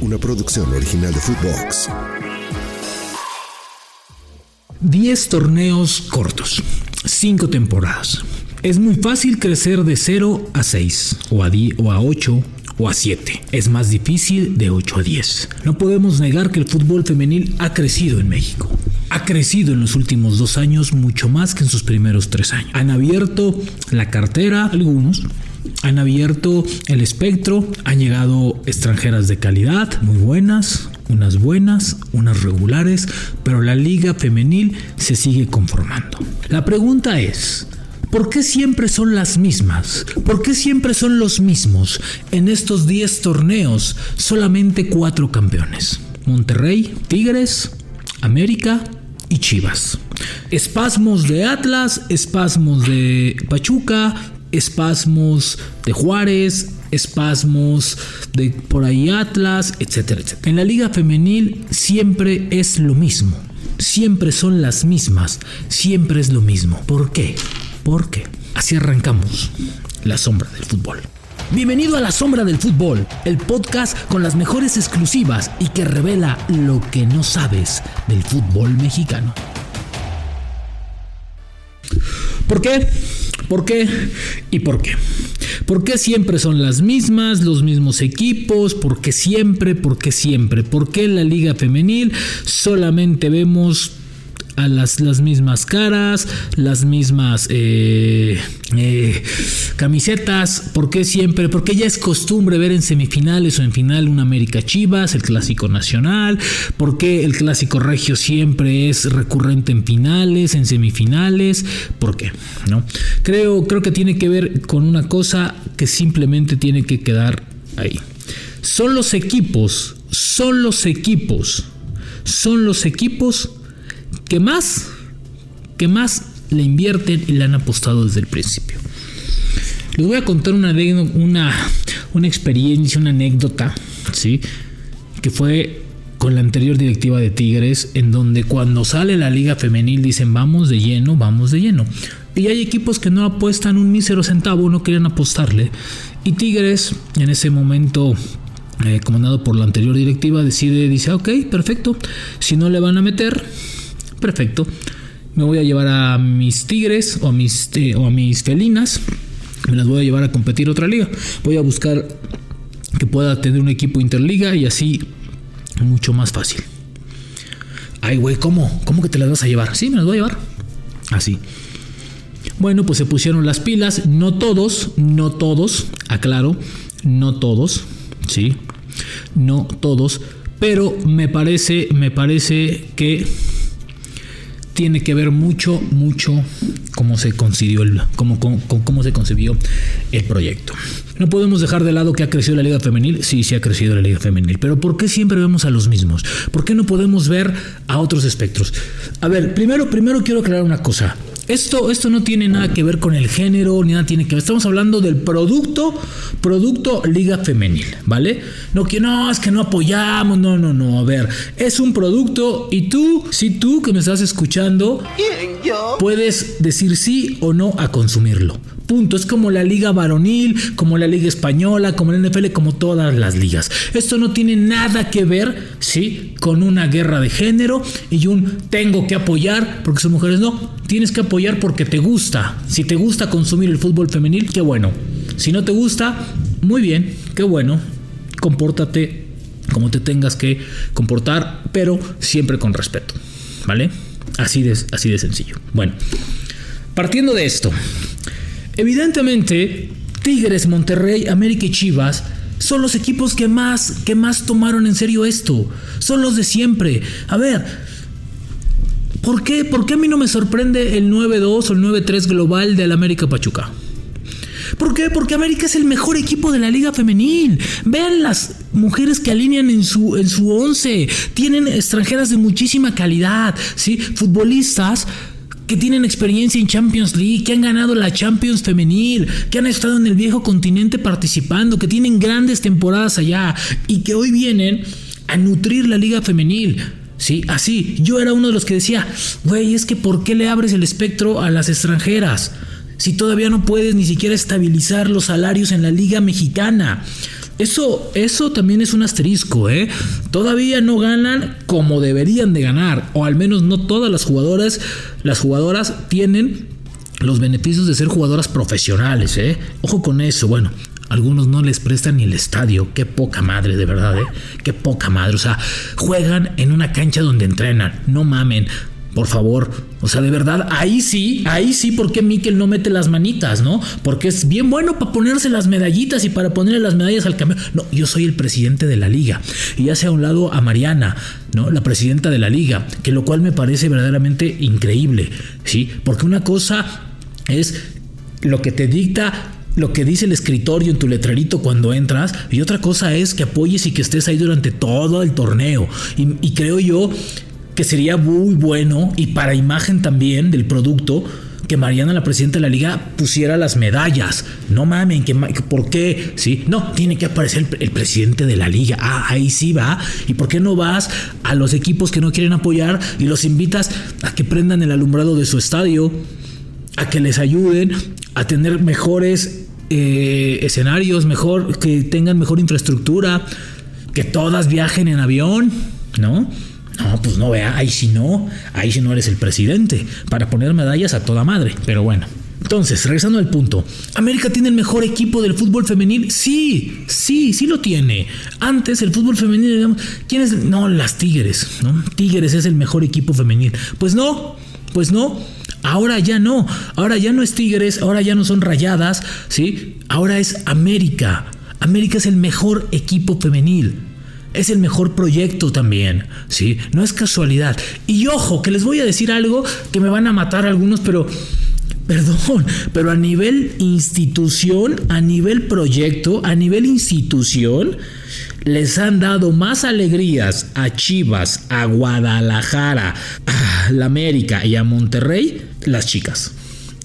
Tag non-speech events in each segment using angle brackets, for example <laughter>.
una producción original de Footbox. 10 torneos cortos, 5 temporadas. Es muy fácil crecer de 0 a 6, o a, 10, o a 8, o a 7. Es más difícil de 8 a 10. No podemos negar que el fútbol femenil ha crecido en México. Ha crecido en los últimos dos años mucho más que en sus primeros tres años. Han abierto la cartera algunos, han abierto el espectro, han llegado extranjeras de calidad, muy buenas, unas buenas, unas regulares, pero la liga femenil se sigue conformando. La pregunta es, ¿por qué siempre son las mismas? ¿Por qué siempre son los mismos? En estos 10 torneos, solamente cuatro campeones. Monterrey, Tigres, América y Chivas. Espasmos de Atlas, espasmos de Pachuca, espasmos de Juárez, espasmos de por ahí Atlas, etcétera, etcétera. En la liga femenil siempre es lo mismo. Siempre son las mismas. Siempre es lo mismo. ¿Por qué? Porque así arrancamos la sombra del fútbol. Bienvenido a La Sombra del Fútbol, el podcast con las mejores exclusivas y que revela lo que no sabes del fútbol mexicano. ¿Por qué? ¿Por qué? ¿Y por qué? ¿Por qué siempre son las mismas, los mismos equipos? ¿Por qué siempre? ¿Por qué siempre? ¿Por qué en la liga femenil solamente vemos a las, las mismas caras, las mismas eh, eh, camisetas. ¿Por qué siempre? Porque ya es costumbre ver en semifinales o en final un América Chivas, el clásico nacional. ¿Por qué el clásico regio siempre es recurrente en finales, en semifinales? ¿Por qué? ¿No? Creo, creo que tiene que ver con una cosa que simplemente tiene que quedar ahí. Son los equipos, son los equipos, son los equipos que más, que más le invierten y le han apostado desde el principio. Les voy a contar una, una, una experiencia, una anécdota, ¿sí? Que fue con la anterior directiva de Tigres, en donde cuando sale la liga femenil dicen vamos de lleno, vamos de lleno. Y hay equipos que no apuestan un mísero centavo, no quieren apostarle. Y Tigres, en ese momento, eh, comandado por la anterior directiva, decide, dice, ok, perfecto, si no le van a meter, perfecto. Me voy a llevar a mis tigres o a mis, eh, o a mis felinas. Me las voy a llevar a competir otra liga. Voy a buscar que pueda tener un equipo interliga y así mucho más fácil. Ay, güey, ¿cómo? ¿Cómo que te las vas a llevar? Sí, me las voy a llevar. Así. Bueno, pues se pusieron las pilas. No todos, no todos, aclaro, no todos, sí, no todos. Pero me parece, me parece que tiene que ver mucho, mucho cómo se concibió el, cómo, cómo, cómo se concibió el proyecto. No podemos dejar de lado que ha crecido la liga femenil. Sí, sí ha crecido la liga femenil. Pero ¿por qué siempre vemos a los mismos? ¿Por qué no podemos ver a otros espectros? A ver, primero, primero quiero aclarar una cosa. Esto, esto no tiene nada que ver con el género, ni nada tiene que ver. Estamos hablando del producto, producto Liga Femenil, ¿vale? No que no, es que no apoyamos, no, no, no. A ver, es un producto y tú, si tú que me estás escuchando, puedes decir sí o no a consumirlo. Punto. Es como la liga varonil, como la liga española, como la NFL, como todas las ligas. Esto no tiene nada que ver, ¿sí? Con una guerra de género y un tengo que apoyar porque son mujeres. No, tienes que apoyar porque te gusta. Si te gusta consumir el fútbol femenil, qué bueno. Si no te gusta, muy bien, qué bueno. Compórtate como te tengas que comportar, pero siempre con respeto. ¿Vale? Así de, así de sencillo. Bueno, partiendo de esto, Evidentemente, Tigres, Monterrey, América y Chivas son los equipos que más, que más tomaron en serio esto. Son los de siempre. A ver, ¿por qué, ¿por qué a mí no me sorprende el 9-2 o el 9-3 global del América Pachuca? ¿Por qué? Porque América es el mejor equipo de la liga femenil. Vean las mujeres que alinean en su, en su once. Tienen extranjeras de muchísima calidad, ¿sí? Futbolistas que tienen experiencia en Champions League, que han ganado la Champions femenil, que han estado en el viejo continente participando, que tienen grandes temporadas allá y que hoy vienen a nutrir la liga femenil. Sí, así. Yo era uno de los que decía, güey, es que ¿por qué le abres el espectro a las extranjeras? Si todavía no puedes ni siquiera estabilizar los salarios en la liga mexicana. Eso, eso también es un asterisco, ¿eh? Todavía no ganan como deberían de ganar, o al menos no todas las jugadoras, las jugadoras tienen los beneficios de ser jugadoras profesionales, ¿eh? Ojo con eso, bueno. Algunos no les prestan ni el estadio. Qué poca madre, de verdad, ¿eh? Qué poca madre. O sea, juegan en una cancha donde entrenan. No mamen. Por favor, o sea, de verdad, ahí sí, ahí sí, ¿por qué Miquel no mete las manitas, no? Porque es bien bueno para ponerse las medallitas y para ponerle las medallas al camión. No, yo soy el presidente de la liga. Y sea a un lado a Mariana, ¿no? La presidenta de la liga, que lo cual me parece verdaderamente increíble, ¿sí? Porque una cosa es lo que te dicta lo que dice el escritorio en tu letrerito cuando entras y otra cosa es que apoyes y que estés ahí durante todo el torneo. Y creo yo que sería muy bueno y para imagen también del producto que Mariana, la presidenta de la liga, pusiera las medallas. No mamen, que, ¿por qué? Sí, no, tiene que aparecer el, presidente de la liga. Ah, ahí sí va. ¿Y por qué no vas a los equipos que no quieren apoyar y los invitas a que prendan el alumbrado de su estadio? A que les ayuden a tener mejores eh, escenarios, mejor, que tengan mejor infraestructura, que todas viajen en avión, ¿no? No, pues no, vea, ahí sí no, ahí sí no eres el presidente, para poner medallas a toda madre, pero bueno. Entonces, regresando al punto, ¿América tiene el mejor equipo del fútbol femenil? Sí, sí, sí lo tiene. Antes el fútbol femenil, digamos, ¿quién es? No, las Tigres, ¿no? Tigres es el mejor equipo femenil. Pues no, pues no. Ahora ya no, ahora ya no es Tigres, ahora ya no son rayadas, ¿sí? Ahora es América. América es el mejor equipo femenil es el mejor proyecto también, ¿sí? No es casualidad. Y ojo, que les voy a decir algo que me van a matar algunos, pero... <laughs> Perdón, pero a nivel institución, a nivel proyecto, a nivel institución, les han dado más alegrías a Chivas, a Guadalajara, a la América y a Monterrey las chicas,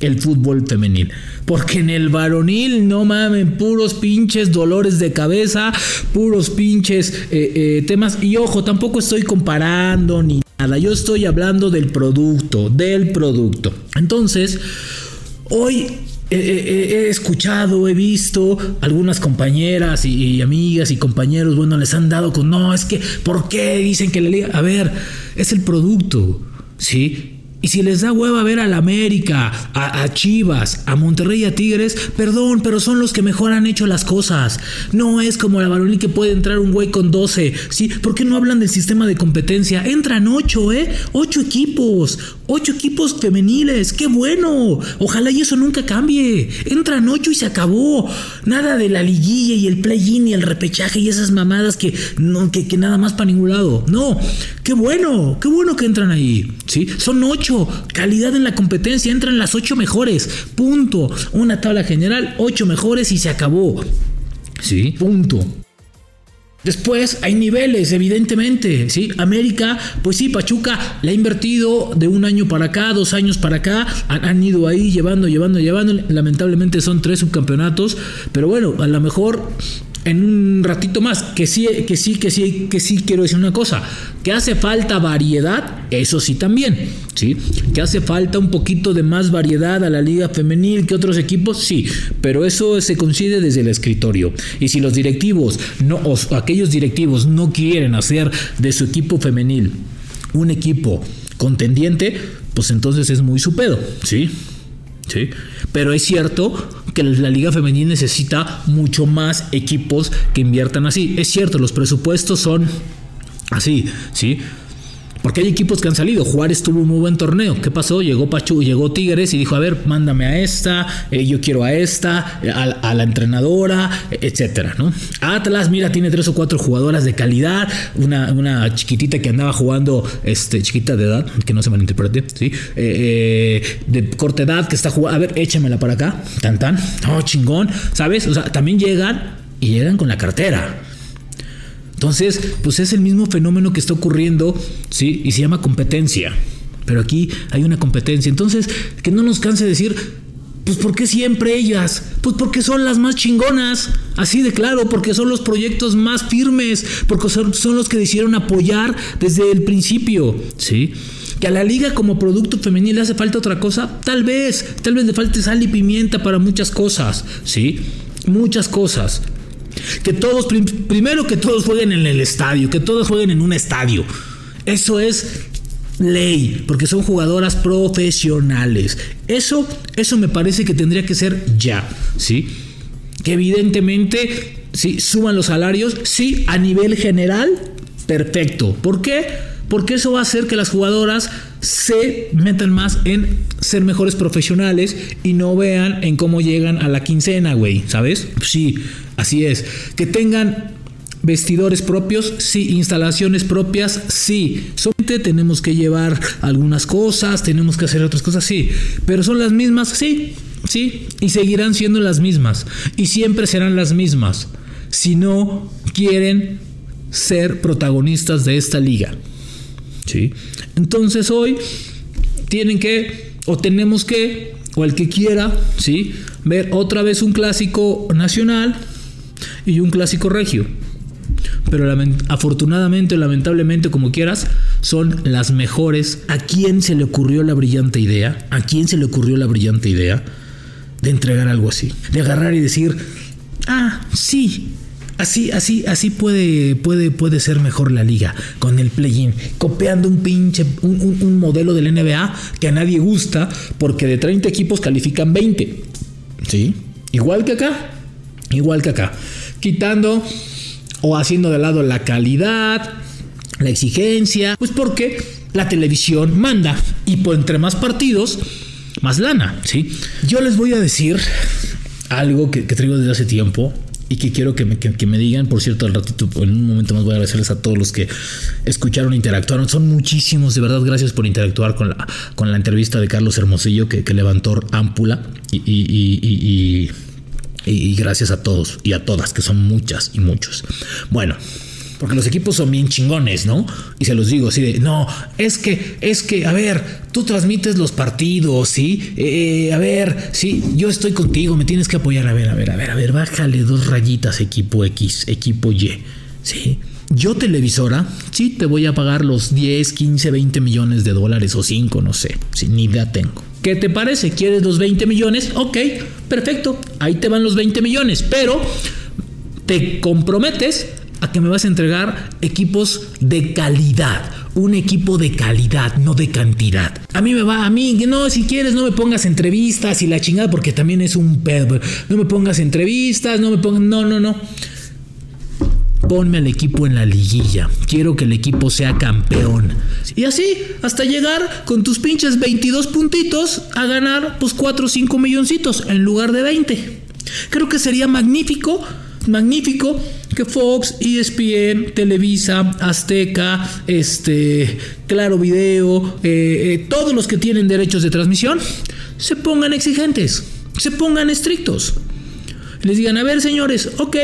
el fútbol femenil. Porque en el varonil, no mamen, puros pinches dolores de cabeza, puros pinches eh, eh, temas. Y ojo, tampoco estoy comparando ni nada. Yo estoy hablando del producto, del producto. Entonces, hoy he escuchado, he visto algunas compañeras y, amigas y compañeros, bueno, les han dado con, no, es que, ¿por qué dicen que la liga? A ver, es el producto, ¿sí? Y si les da hueva ver a la América, a, Chivas, a Monterrey a Tigres, perdón, pero son los que mejor han hecho las cosas. No es como la varonil que puede entrar un güey con 12. ¿Sí? ¿Por qué no hablan del sistema de competencia? Entran 8, ¿eh? 8 equipos. 8 equipos femeniles. ¡Qué bueno! Ojalá y eso nunca cambie. Entran 8 y se acabó. Nada de la liguilla y el play-in y el repechaje y esas mamadas que, no, que, que nada más para ningún lado. No. ¡Qué bueno! ¡Qué bueno que entran ahí! ¿Sí? Son 8 calidad en la competencia, entran las ocho mejores, punto. Una tabla general, ocho mejores y se acabó. Sí, punto. Después hay niveles, evidentemente, ¿sí? América, pues sí, Pachuca le ha invertido de un año para acá, dos años para acá, han, han, ido ahí llevando, llevando, llevando. Lamentablemente son tres subcampeonatos, pero bueno, a lo mejor en un ratito más, que sí, que sí, que sí, que sí quiero decir una cosa, que hace falta variedad, eso sí también, ¿sí? Que hace falta un poquito de más variedad a la liga femenil que otros equipos, sí, pero eso se consigue desde el escritorio. Y si los directivos, no, o aquellos directivos no quieren hacer de su equipo femenil un equipo contendiente, pues entonces es muy su pedo, ¿sí? ¿Sí? Pero es cierto que la liga femenil necesita mucho más equipos que inviertan así. Es cierto, los presupuestos son así, ¿sí? Porque hay equipos que han salido. Juárez tuvo un muy buen torneo. ¿Qué pasó? Llegó Pachu, llegó Tigres y dijo, a ver, mándame a esta, eh, yo quiero a esta, a, a, la entrenadora, etcétera, ¿no? Atlas, mira, tiene tres o cuatro jugadoras de calidad. Una, una chiquitita que andaba jugando, este, chiquita de edad, que no se malinterprete, ¿sí? Eh, eh, de corta edad que está jugando. A ver, échamela para acá. Tan, tan. Oh, chingón. ¿Sabes? O sea, también llegan y llegan con la cartera. Entonces, pues es el mismo fenómeno que está ocurriendo, ¿sí? Y se llama competencia. Pero aquí hay una competencia. Entonces, que no nos canse decir, pues ¿por qué siempre ellas? Pues porque son las más chingonas, así de claro, porque son los proyectos más firmes, porque son, son los que decidieron apoyar desde el principio, ¿sí? Que a la liga como producto femenil le hace falta otra cosa, tal vez, tal vez le falte sal y pimienta para muchas cosas, ¿sí? Muchas cosas. Que todos, primero que todos jueguen en el estadio, que todos jueguen en un estadio. Eso es ley, porque son jugadoras profesionales. Eso, eso me parece que tendría que ser ya, ¿sí? Que evidentemente, sí, suman los salarios, sí, a nivel general, perfecto. ¿Por qué? Porque eso va a hacer que las jugadoras se metan más en ser mejores profesionales y no vean en cómo llegan a la quincena, güey, ¿sabes? Sí, así es. Que tengan vestidores propios, sí, instalaciones propias, sí. Solamente tenemos que llevar algunas cosas, tenemos que hacer otras cosas, sí. Pero son las mismas, sí, sí. Y seguirán siendo las mismas. Y siempre serán las mismas. Si no quieren ser protagonistas de esta liga. ¿Sí? Entonces hoy tienen que, o tenemos que, o el que quiera, ¿sí? ver otra vez un clásico nacional y un clásico regio. Pero afortunadamente o lamentablemente, como quieras, son las mejores. ¿A quién se le ocurrió la brillante idea? ¿A quién se le ocurrió la brillante idea de entregar algo así? De agarrar y decir, ah, sí, Así, así, así puede, puede, puede ser mejor la liga con el play-in, copiando un pinche, un, modelo del NBA que a nadie gusta porque de 30 equipos califican 20. ¿Sí? Igual que acá, igual que acá. Quitando o haciendo de lado la calidad, la exigencia, pues porque la televisión manda y por entre más partidos, más lana, ¿sí? Yo les voy a decir algo que, que traigo desde hace tiempo y que quiero que me, que, me, digan, por cierto, al ratito, en un momento más voy a agradecerles a todos los que escucharon, interactuaron. Son muchísimos, de verdad, gracias por interactuar con la, con la entrevista de Carlos Hermosillo que, levantó Ámpula y, y, y, gracias a todos y a todas, que son muchas y muchos. Bueno, porque los equipos son bien chingones, ¿no? Y se los digo así de, no, es que, es que, a ver, tú transmites los partidos, ¿sí? Eh, a ver, sí, yo estoy contigo, me tienes que apoyar. A ver, a ver, a ver, a ver, bájale dos rayitas, equipo X, equipo Y, ¿sí? Yo televisora, sí, te voy a pagar los 10, 15, 20 millones de dólares o 5, no sé, si ni idea tengo. ¿Qué te parece? ¿Quieres los 20 millones? Ok, perfecto, ahí te van los 20 millones, pero te comprometes a que me vas a entregar equipos de calidad. Un equipo de calidad, no de cantidad. A mí me va, a mí, no, si quieres, no me pongas entrevistas y la chingada, porque también es un pedo. No me pongas entrevistas, no me pongas. No, no, no. Ponme al equipo en la liguilla. Quiero que el equipo sea campeón. Y así, hasta llegar con tus pinches 22 puntitos a ganar, pues 4 o 5 milloncitos en lugar de 20. Creo que sería magnífico magnífico que Fox, ESPN, Televisa, Azteca, este, Claro Video, eh, eh, todos los que tienen derechos de transmisión, se pongan exigentes, se pongan estrictos. Les digan, a ver señores, ok,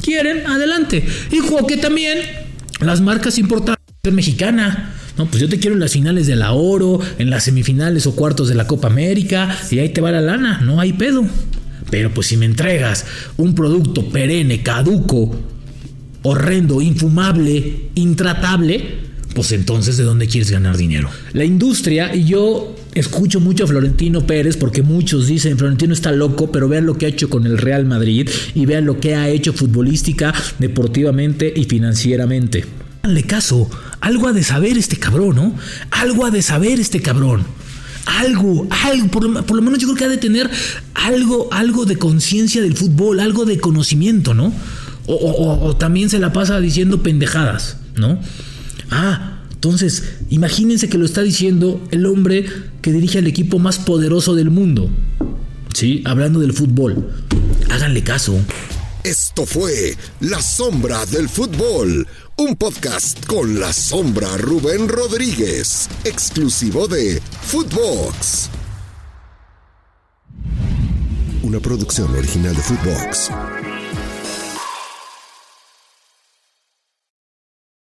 quieren, adelante. Y que también las marcas importantes mexicana. No, pues yo te quiero en las finales de la Oro, en las semifinales o cuartos de la Copa América, y ahí te va la lana, no hay pedo. Pero pues si me entregas un producto perenne, caduco, horrendo, infumable, intratable, pues entonces ¿de dónde quieres ganar dinero? La industria, y yo escucho mucho a Florentino Pérez porque muchos dicen Florentino está loco, pero vean lo que ha hecho con el Real Madrid y vean lo que ha hecho futbolística, deportivamente y financieramente. Dale caso, algo ha de saber este cabrón, ¿no? Algo ha de saber este cabrón algo, algo, por lo, menos yo creo que ha de tener algo, algo de conciencia del fútbol, algo de conocimiento, ¿no? O, también se la pasa diciendo pendejadas, ¿no? Ah, entonces, imagínense que lo está diciendo el hombre que dirige al equipo más poderoso del mundo, ¿sí? Hablando del fútbol. Háganle caso. Esto fue La Sombra del Fútbol un podcast con la sombra Rubén Rodríguez, exclusivo de Footbox. Una producción original de Footbox.